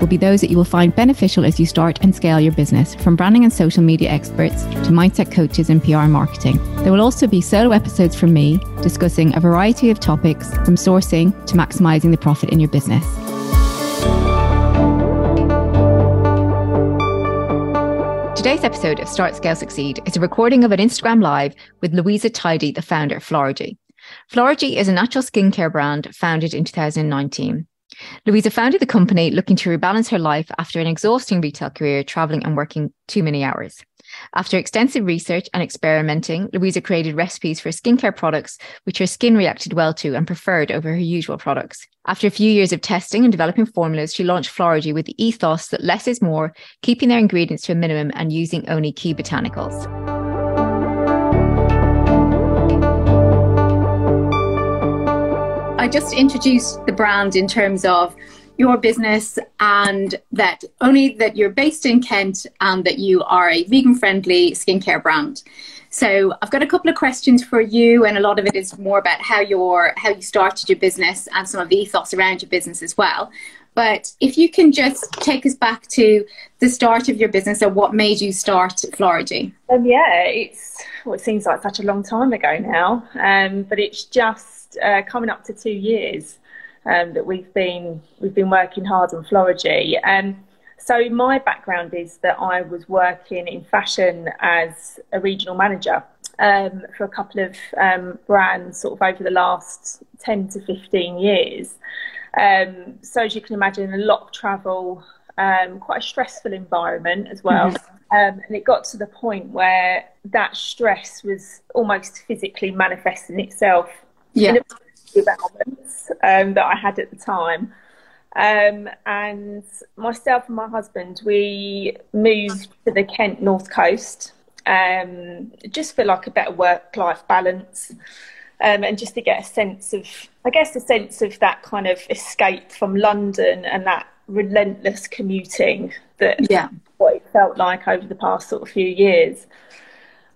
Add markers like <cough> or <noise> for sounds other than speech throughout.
will be those that you will find beneficial as you start and scale your business, from branding and social media experts to mindset coaches and PR marketing. There will also be solo episodes from me discussing a variety of topics from sourcing to maximizing the profit in your business. Today's episode of Start Scale Succeed is a recording of an Instagram Live with Louisa Tidy, the founder of Floragy. Floragy is a natural skincare brand founded in 2019. Louisa founded the company looking to rebalance her life after an exhausting retail career, traveling and working too many hours. After extensive research and experimenting, Louisa created recipes for skincare products which her skin reacted well to and preferred over her usual products. After a few years of testing and developing formulas, she launched Floragy with the ethos that less is more, keeping their ingredients to a minimum and using only key botanicals. I just introduced the brand in terms of your business and that only that you're based in Kent and that you are a vegan friendly skincare brand. So I've got a couple of questions for you and a lot of it is more about how your how you started your business and some of the ethos around your business as well. But if you can just take us back to the start of your business and what made you start Floragy. Um, yeah, it's well, it seems like such a long time ago now, um, but it's just uh, coming up to two years um, that we've been we've been working hard on Floragy. Um, so my background is that I was working in fashion as a regional manager um, for a couple of um, brands, sort of over the last ten to fifteen years. Um, so as you can imagine, a lot of travel, um, quite a stressful environment as well. Mm-hmm. Um, and it got to the point where that stress was almost physically manifesting itself yeah. um, that I had at the time. Um, and myself and my husband, we moved to the Kent North Coast um, just for like a better work life balance um, and just to get a sense of, I guess, a sense of that kind of escape from London and that relentless commuting that yeah. what it felt like over the past sort of few years.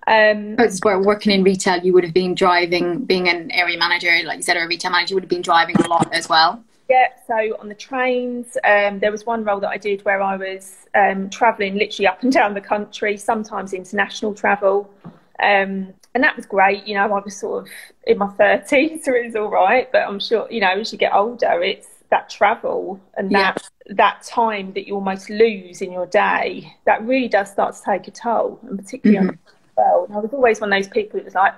Um, where working in retail, you would have been driving, being an area manager, like you said, or a retail manager, you would have been driving a lot as well. Yeah, so on the trains, um, there was one role that I did where I was um, travelling literally up and down the country, sometimes international travel. Um, and that was great. You know, I was sort of in my 30s, <laughs> so it was all right. But I'm sure, you know, as you get older, it's that travel and that yeah. that time that you almost lose in your day that really does start to take a toll, and particularly mm-hmm well. And I was always one of those people that was like,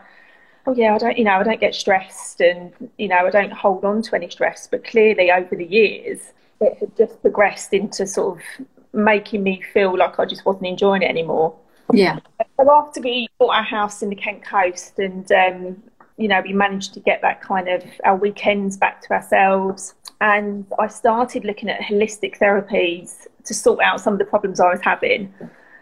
oh yeah, I don't, you know, I don't get stressed, and you know, I don't hold on to any stress. But clearly, over the years, it had just progressed into sort of making me feel like I just wasn't enjoying it anymore. Yeah. So after we bought our house in the Kent coast, and um, you know, we managed to get that kind of our weekends back to ourselves. And I started looking at holistic therapies to sort out some of the problems I was having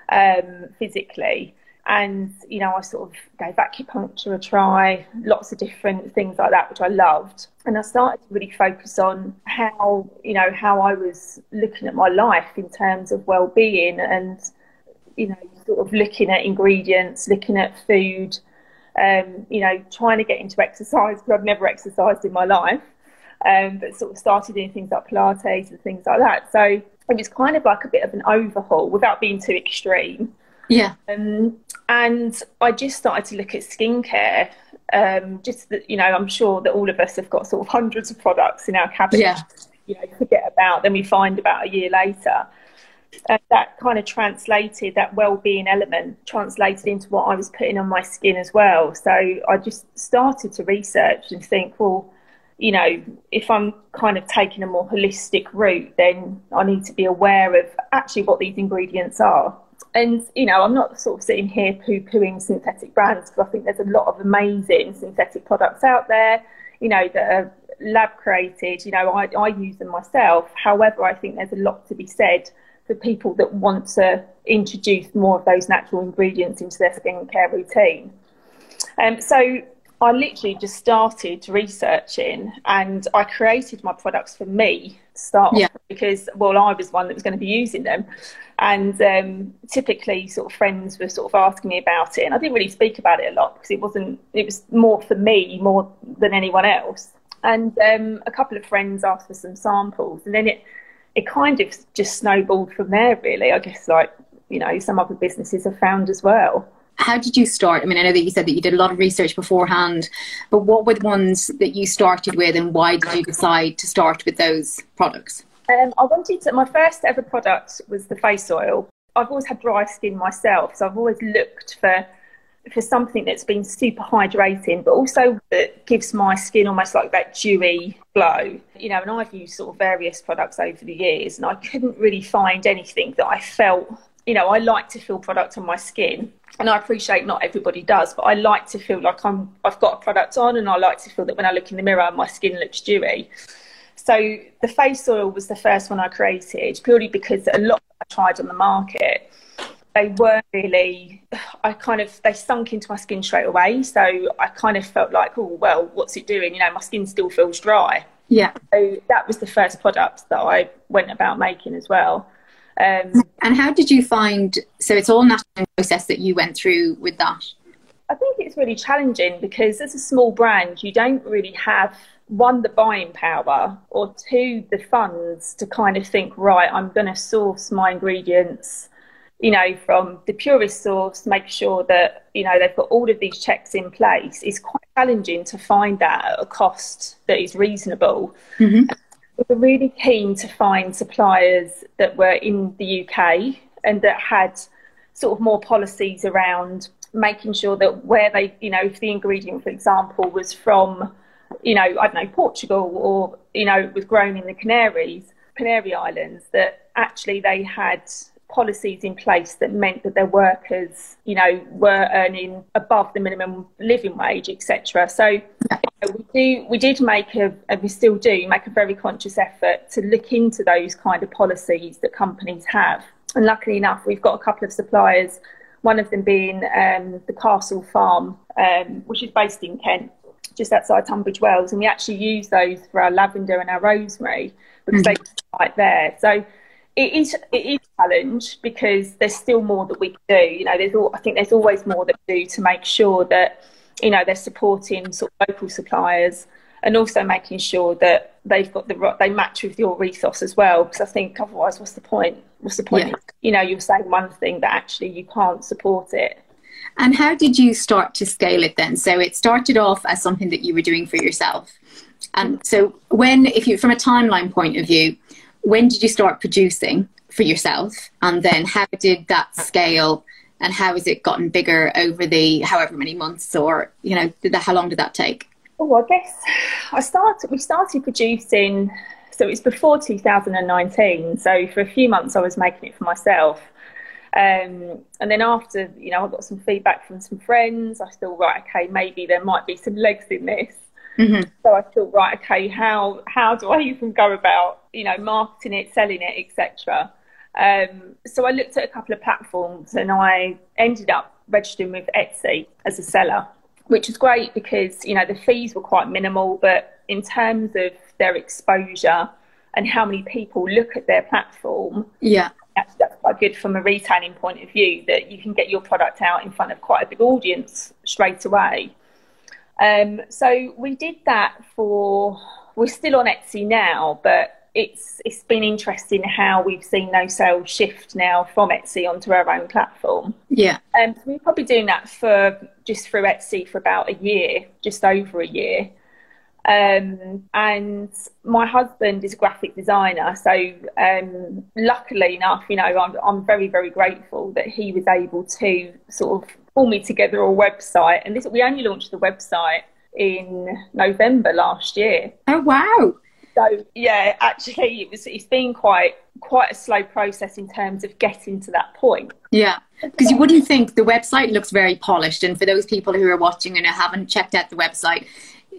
um, physically and you know I sort of gave acupuncture a try, lots of different things like that, which I loved. And I started to really focus on how you know how I was looking at my life in terms of well-being, and you know sort of looking at ingredients, looking at food, um, you know trying to get into exercise because I've never exercised in my life, um, but sort of started doing things like Pilates and things like that. So it was kind of like a bit of an overhaul without being too extreme. Yeah. Um, and I just started to look at skincare. Um, just that, you know, I'm sure that all of us have got sort of hundreds of products in our cabinet. Yeah. You know, forget about, then we find about a year later. And that kind of translated that well-being element translated into what I was putting on my skin as well. So I just started to research and think, well, you know, if I'm kind of taking a more holistic route, then I need to be aware of actually what these ingredients are and you know, I'm not sort of sitting here poo-pooing synthetic brands because I think there's a lot of amazing synthetic products out there, you know, that are lab created. You know, I, I use them myself. However, I think there's a lot to be said for people that want to introduce more of those natural ingredients into their skincare routine. Um, so I literally just started researching and I created my products for me start yeah. because, well, I was one that was going to be using them. And um, typically, sort of friends were sort of asking me about it. And I didn't really speak about it a lot because it wasn't, it was more for me more than anyone else. And um, a couple of friends asked for some samples. And then it, it kind of just snowballed from there, really. I guess, like, you know, some other businesses have found as well how did you start? I mean, I know that you said that you did a lot of research beforehand, but what were the ones that you started with, and why did you decide to start with those products? Um, I wanted to, my first ever product was the face oil. I've always had dry skin myself, so I've always looked for for something that's been super hydrating, but also that gives my skin almost like that dewy glow. You know, and I've used sort of various products over the years, and I couldn't really find anything that I felt. You know, I like to feel product on my skin, and I appreciate not everybody does, but I like to feel like I'm I've got a product on, and I like to feel that when I look in the mirror, my skin looks dewy. So the face oil was the first one I created purely because a lot I tried on the market, they weren't really. I kind of they sunk into my skin straight away. So I kind of felt like, oh well, what's it doing? You know, my skin still feels dry. Yeah. So that was the first product that I went about making as well. Um, and how did you find? So it's all natural process that you went through with that. I think it's really challenging because as a small brand, you don't really have one the buying power or two the funds to kind of think right. I'm going to source my ingredients. You know, from the purest source, make sure that, you know, they've got all of these checks in place. It's quite challenging to find that at a cost that is reasonable. Mm-hmm we were really keen to find suppliers that were in the UK and that had sort of more policies around making sure that where they, you know, if the ingredient, for example, was from, you know, I don't know, Portugal or, you know, was grown in the Canaries, Canary Islands, that actually they had policies in place that meant that their workers, you know, were earning above the minimum living wage, etc. So you know, we do, we did make a, and we still do make a very conscious effort to look into those kind of policies that companies have. And luckily enough, we've got a couple of suppliers. One of them being um, the Castle Farm, um, which is based in Kent, just outside Tunbridge Wells, and we actually use those for our lavender and our rosemary because mm-hmm. they right there. So it is it is a challenge because there's still more that we can do. You know, there's all, I think there's always more that we do to make sure that you know they're supporting sort of local suppliers and also making sure that they've got the they match with your ethos as well. Because I think otherwise, what's the point? What's the point? Yeah. You know, you're saying one thing, but actually you can't support it. And how did you start to scale it then? So it started off as something that you were doing for yourself. And so when, if you, from a timeline point of view, when did you start producing for yourself? And then how did that scale and how has it gotten bigger over the however many months or, you know, how long did that take? Oh, I guess I started, we started producing, so it was before 2019. So for a few months I was making it for myself. Um, and then after, you know, I got some feedback from some friends. I thought, right, okay, maybe there might be some legs in this. Mm-hmm. So I thought, right, okay, how how do I even go about, you know, marketing it, selling it, etc. Um, so I looked at a couple of platforms, and I ended up registering with Etsy as a seller, which was great because you know the fees were quite minimal, but in terms of their exposure and how many people look at their platform, yeah, that's, that's quite good from a retailing point of view that you can get your product out in front of quite a big audience straight away. Um, so we did that for. We're still on Etsy now, but it's it's been interesting how we've seen those sales shift now from Etsy onto our own platform. Yeah. Um, so we're probably doing that for just through Etsy for about a year, just over a year. Um, and my husband is a graphic designer, so um, luckily enough, you know, I'm, I'm very, very grateful that he was able to sort of pull me together a website. And this we only launched the website in November last year. Oh wow! So yeah, actually, it was. It's been quite quite a slow process in terms of getting to that point. Yeah, because you wouldn't think the website looks very polished. And for those people who are watching and haven't checked out the website,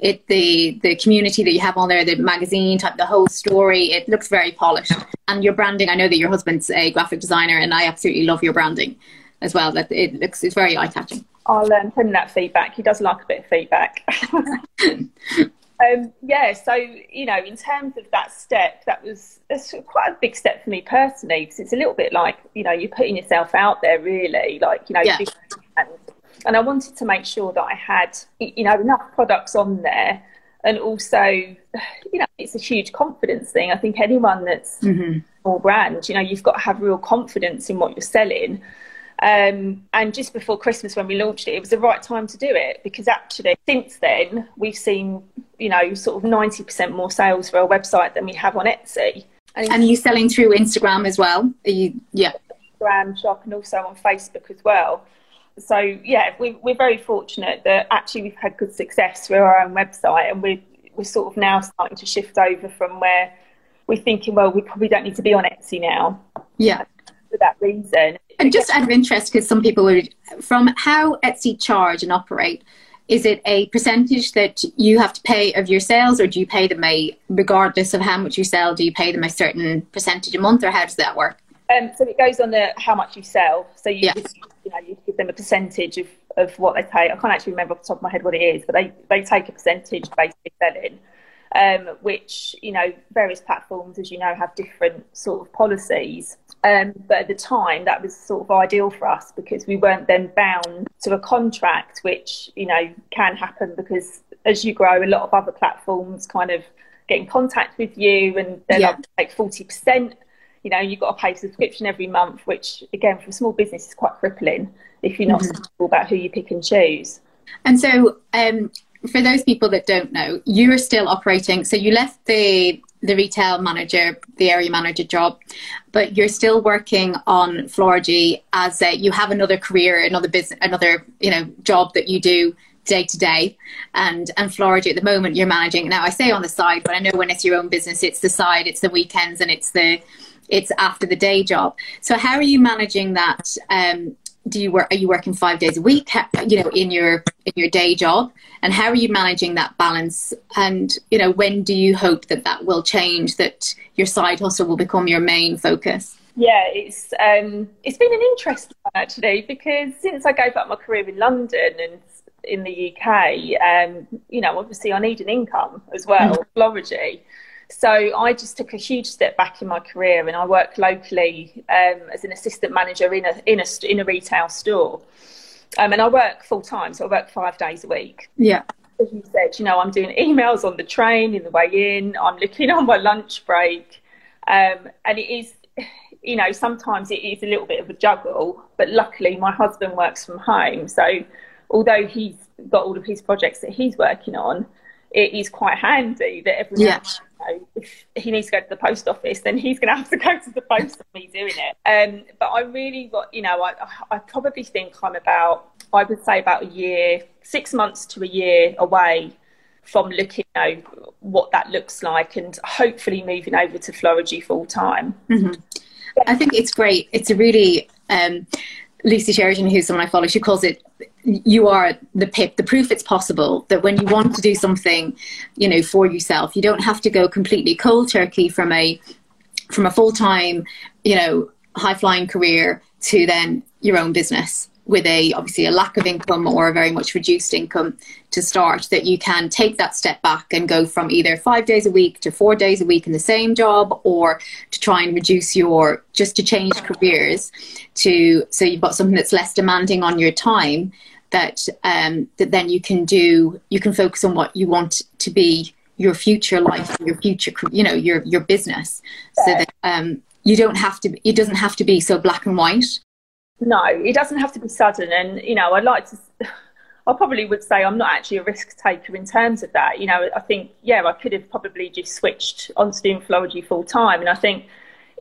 it the the community that you have on there, the magazine type, the whole story. It looks very polished, and your branding. I know that your husband's a graphic designer, and I absolutely love your branding as well. That it looks it's very eye catching. I'll um, send that feedback. He does like a bit of feedback. <laughs> <laughs> um, yeah, so you know, in terms of that step, that was quite a big step for me personally because it's a little bit like you know you're putting yourself out there, really, like you know. Yeah. And I wanted to make sure that I had you know enough products on there, and also <sighs> you know it's a huge confidence thing. I think anyone that's mm-hmm. more brand, you know, you've got to have real confidence in what you're selling. Um, and just before Christmas, when we launched it, it was the right time to do it because actually, since then, we've seen, you know, sort of 90% more sales for our website than we have on Etsy. And, and are you selling through Instagram as well? Are you, yeah. Instagram shop and also on Facebook as well. So, yeah, we, we're very fortunate that actually we've had good success through our own website and we're, we're sort of now starting to shift over from where we're thinking, well, we probably don't need to be on Etsy now. Yeah for that reason. And just out of interest, because some people would, from how Etsy charge and operate, is it a percentage that you have to pay of your sales, or do you pay them a, regardless of how much you sell, do you pay them a certain percentage a month, or how does that work? Um, so it goes on the how much you sell. So you, yeah. just, you know, you give them a percentage of, of what they pay. I can't actually remember off the top of my head what it is, but they, they take a percentage basically selling um, which you know various platforms, as you know, have different sort of policies. Um, but at the time, that was sort of ideal for us because we weren't then bound to a contract, which you know can happen because as you grow, a lot of other platforms kind of get in contact with you and they're yeah. like forty percent. You know, you've got to pay a subscription every month, which again, for a small business, is quite crippling if you're not mm-hmm. about who you pick and choose. And so, um, for those people that don't know, you're still operating. So you left the the retail manager, the area manager job, but you're still working on Floragy as a, you have another career, another business, another you know job that you do day to day. And and Floragy at the moment you're managing. Now I say on the side, but I know when it's your own business, it's the side, it's the weekends, and it's the it's after the day job. So how are you managing that? Um, do you work? Are you working five days a week? You know, in your in your day job, and how are you managing that balance? And you know, when do you hope that that will change? That your side hustle will become your main focus? Yeah, it's um, it's been an interesting one actually because since I gave up my career in London and in the UK, um, you know, obviously I need an income as well, mm so I just took a huge step back in my career, and I work locally um, as an assistant manager in a in a in a retail store, um, and I work full time, so I work five days a week. Yeah. As you said, you know, I'm doing emails on the train in the way in. I'm looking <laughs> on my lunch break, um, and it is, you know, sometimes it is a little bit of a juggle. But luckily, my husband works from home, so although he's got all of his projects that he's working on, it is quite handy that every yeah know, if he needs to go to the post office, then he's going to have to go to the post of me doing it. Um, but I really got, you know, I, I probably think I'm about, I would say about a year, six months to a year away from looking at you know, what that looks like and hopefully moving over to Floragy full time. Mm-hmm. I think it's great. It's a really, um, Lucy Sheridan, who's someone I follow, she calls it you are the pip the proof it's possible that when you want to do something you know for yourself you don't have to go completely cold turkey from a from a full-time you know high flying career to then your own business with a obviously a lack of income or a very much reduced income to start that you can take that step back and go from either five days a week to four days a week in the same job or to try and reduce your just to change careers to so you've got something that's less demanding on your time that um, that then you can do you can focus on what you want to be your future life your future you know your your business. So that um, you don't have to it doesn't have to be so black and white no it doesn't have to be sudden and you know i'd like to <laughs> i probably would say i'm not actually a risk taker in terms of that you know i think yeah i could have probably just switched on to doing Floragy full time and i think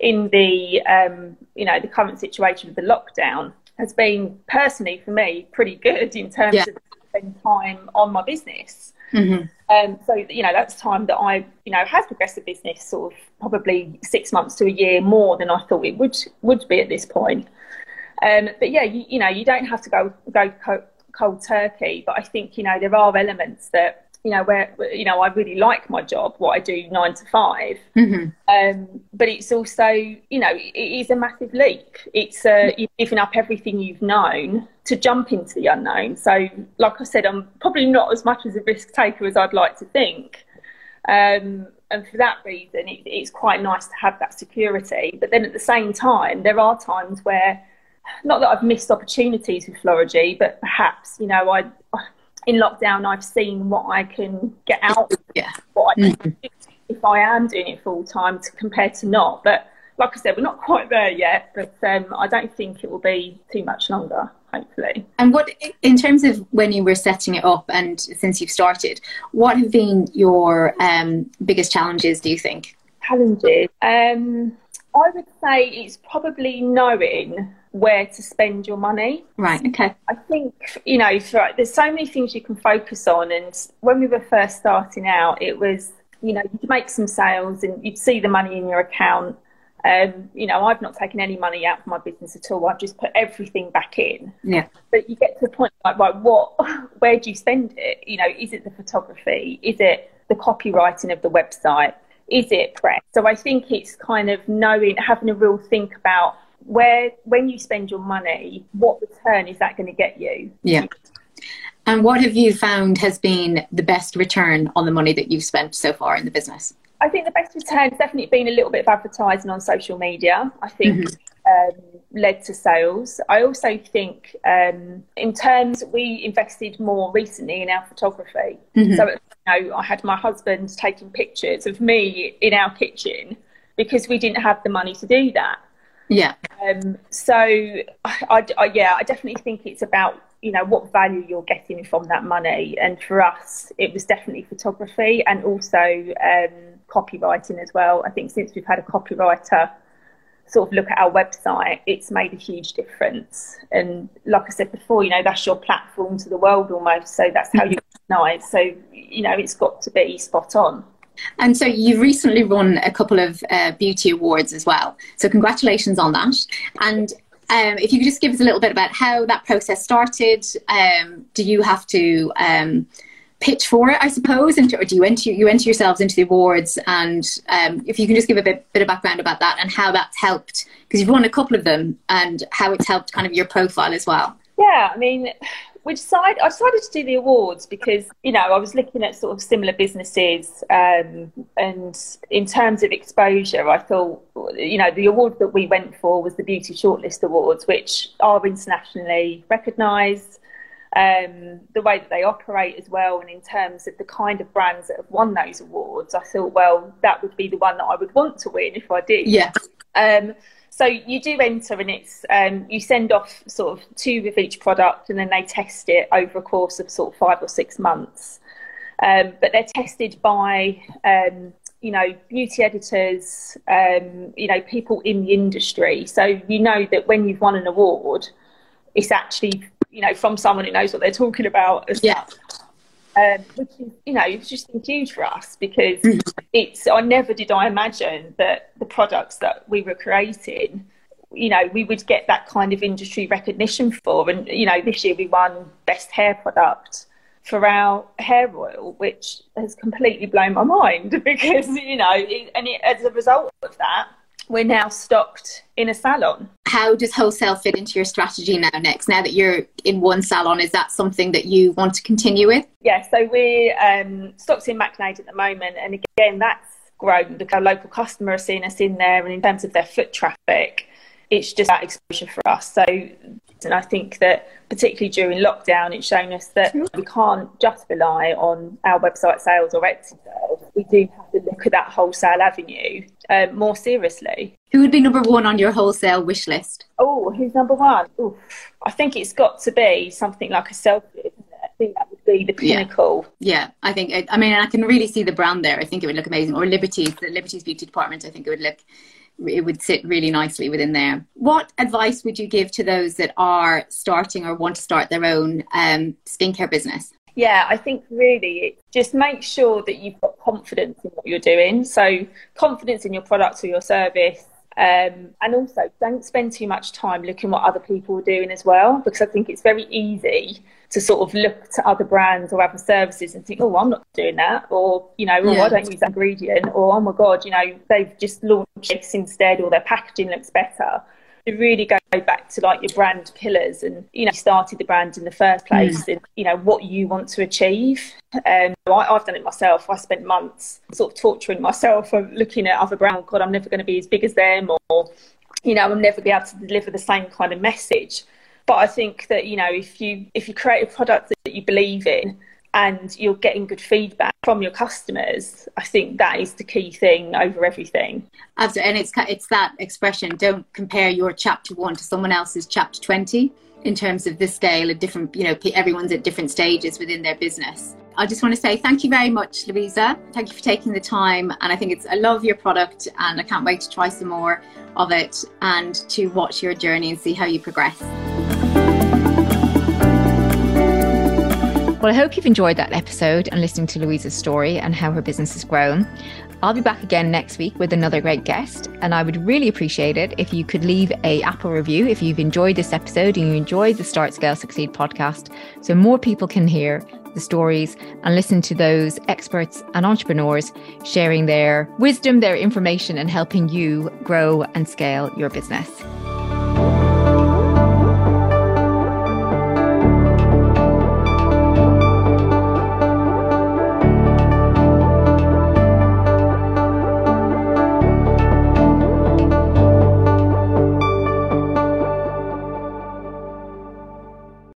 in the um, you know the current situation with the lockdown has been personally for me pretty good in terms yeah. of spending time on my business. Mm-hmm. Um, so you know that's time that I you know has progressed the business sort of probably six months to a year more than I thought it would would be at this point. Um, but yeah, you, you, know you don't have to go go cold, turkey, but I think you know there are elements that you know, where you know I really like my job, what I do nine to 5 mm-hmm. um, but it's also, you know, it is a massive leap. It's uh, you're giving up everything you've known to jump into the unknown. So, like I said, I'm probably not as much as a risk taker as I'd like to think. Um, and for that reason, it, it's quite nice to have that security. But then at the same time, there are times where, not that I've missed opportunities with Floragy, but perhaps you know I in lockdown, I've seen what I can get out. Yeah. What I can mm-hmm. do if I am doing it full time to compared to not. But like I said, we're not quite there yet. But um, I don't think it will be too much longer. Hopefully. And what, in terms of when you were setting it up and since you've started, what have been your um, biggest challenges? Do you think? Challenges. Um, I would say it's probably knowing where to spend your money. Right. Okay. I think you know, for, there's so many things you can focus on, and when we were first starting out, it was you know you'd make some sales and you'd see the money in your account. Um, you know, I've not taken any money out of my business at all. I've just put everything back in. Yeah. But you get to the point like, right, what? <laughs> Where do you spend it? You know, is it the photography? Is it the copywriting of the website? Is it press? So I think it's kind of knowing, having a real think about where when you spend your money, what return is that going to get you? Yeah. And what have you found has been the best return on the money that you've spent so far in the business? I think the best return has definitely been a little bit of advertising on social media. I think mm-hmm. um, led to sales. I also think, um, in terms, we invested more recently in our photography. Mm-hmm. So, you know, I had my husband taking pictures of me in our kitchen because we didn't have the money to do that. Yeah. Um, so, I, I, I, yeah, I definitely think it's about you know what value you're getting from that money, and for us, it was definitely photography and also um, copywriting as well. I think since we've had a copywriter sort of look at our website, it's made a huge difference. And like I said before, you know, that's your platform to the world almost. So that's how you recognize. So, you know, it's got to be spot on. And so you've recently won a couple of uh, beauty awards as well. So congratulations on that. And um, if you could just give us a little bit about how that process started. Um, do you have to um, pitch for it, I suppose, or do you enter you enter yourselves into the awards? And um, if you can just give a bit, bit of background about that and how that's helped, because you've won a couple of them, and how it's helped kind of your profile as well. Yeah, I mean, we decided I decided to do the awards because you know I was looking at sort of similar businesses, um, and in terms of exposure, I thought you know the award that we went for was the Beauty Shortlist Awards, which are internationally recognised. Um, the way that they operate as well, and in terms of the kind of brands that have won those awards, I thought, well, that would be the one that I would want to win if I did. Yeah. Um, so you do enter, and it's um, you send off sort of two of each product, and then they test it over a course of sort of five or six months. Um, but they're tested by um, you know beauty editors, um, you know people in the industry. So you know that when you've won an award, it's actually you know from someone who knows what they're talking about. As yeah. Um, which is, you know, it's just huge for us because <laughs> it's. I never did I imagine that the products that we were creating, you know, we would get that kind of industry recognition for. And you know, this year we won best hair product for our hair oil, which has completely blown my mind <laughs> because you know, it, and it, as a result of that, we're now stocked in a salon. How does wholesale fit into your strategy now next? Now that you're in one salon, is that something that you want to continue with? Yeah, so we're um, stocked in Macnade at the moment, and again, that's grown. The local customer are seeing us in there, and in terms of their foot traffic, it's just that exposure for us. So, and I think that particularly during lockdown, it's shown us that we can't just rely on our website sales or Etsy sales. We do have to look at that wholesale avenue um, more seriously. Who would be number one on your wholesale wish list? Oh, who's number one? Ooh, I think it's got to be something like a selfie. I think that would be the pinnacle. Yeah, yeah I think. It, I mean, I can really see the brand there. I think it would look amazing. Or Liberty's, the Liberty's beauty department. I think it would look it would sit really nicely within there. What advice would you give to those that are starting or want to start their own um, skincare business? Yeah, I think really just make sure that you've got confidence in what you're doing. So, confidence in your product or your service, Um, and also, don't spend too much time looking what other people are doing as well, because I think it's very easy to sort of look to other brands or other services and think, oh, I'm not doing that, or you know, oh, yeah. I don't use that ingredient, or oh my god, you know, they've just launched this instead, or their packaging looks better to really go back to like your brand pillars and you know you started the brand in the first place mm. and you know what you want to achieve. Um, I, have done it myself. I spent months sort of torturing myself of looking at other brands. God I'm never going to be as big as them or you know I'm never be able to deliver the same kind of message. But I think that you know if you if you create a product that you believe in and you're getting good feedback from your customers, I think that is the key thing over everything. Absolutely, and it's it's that expression: don't compare your chapter one to someone else's chapter twenty in terms of the scale of different. You know, everyone's at different stages within their business. I just want to say thank you very much, Louisa. Thank you for taking the time, and I think it's I love your product, and I can't wait to try some more of it and to watch your journey and see how you progress. Well, I hope you've enjoyed that episode and listening to Louisa's story and how her business has grown. I'll be back again next week with another great guest, and I would really appreciate it if you could leave a Apple review if you've enjoyed this episode and you enjoyed the Start Scale Succeed podcast, so more people can hear the stories and listen to those experts and entrepreneurs sharing their wisdom, their information, and helping you grow and scale your business.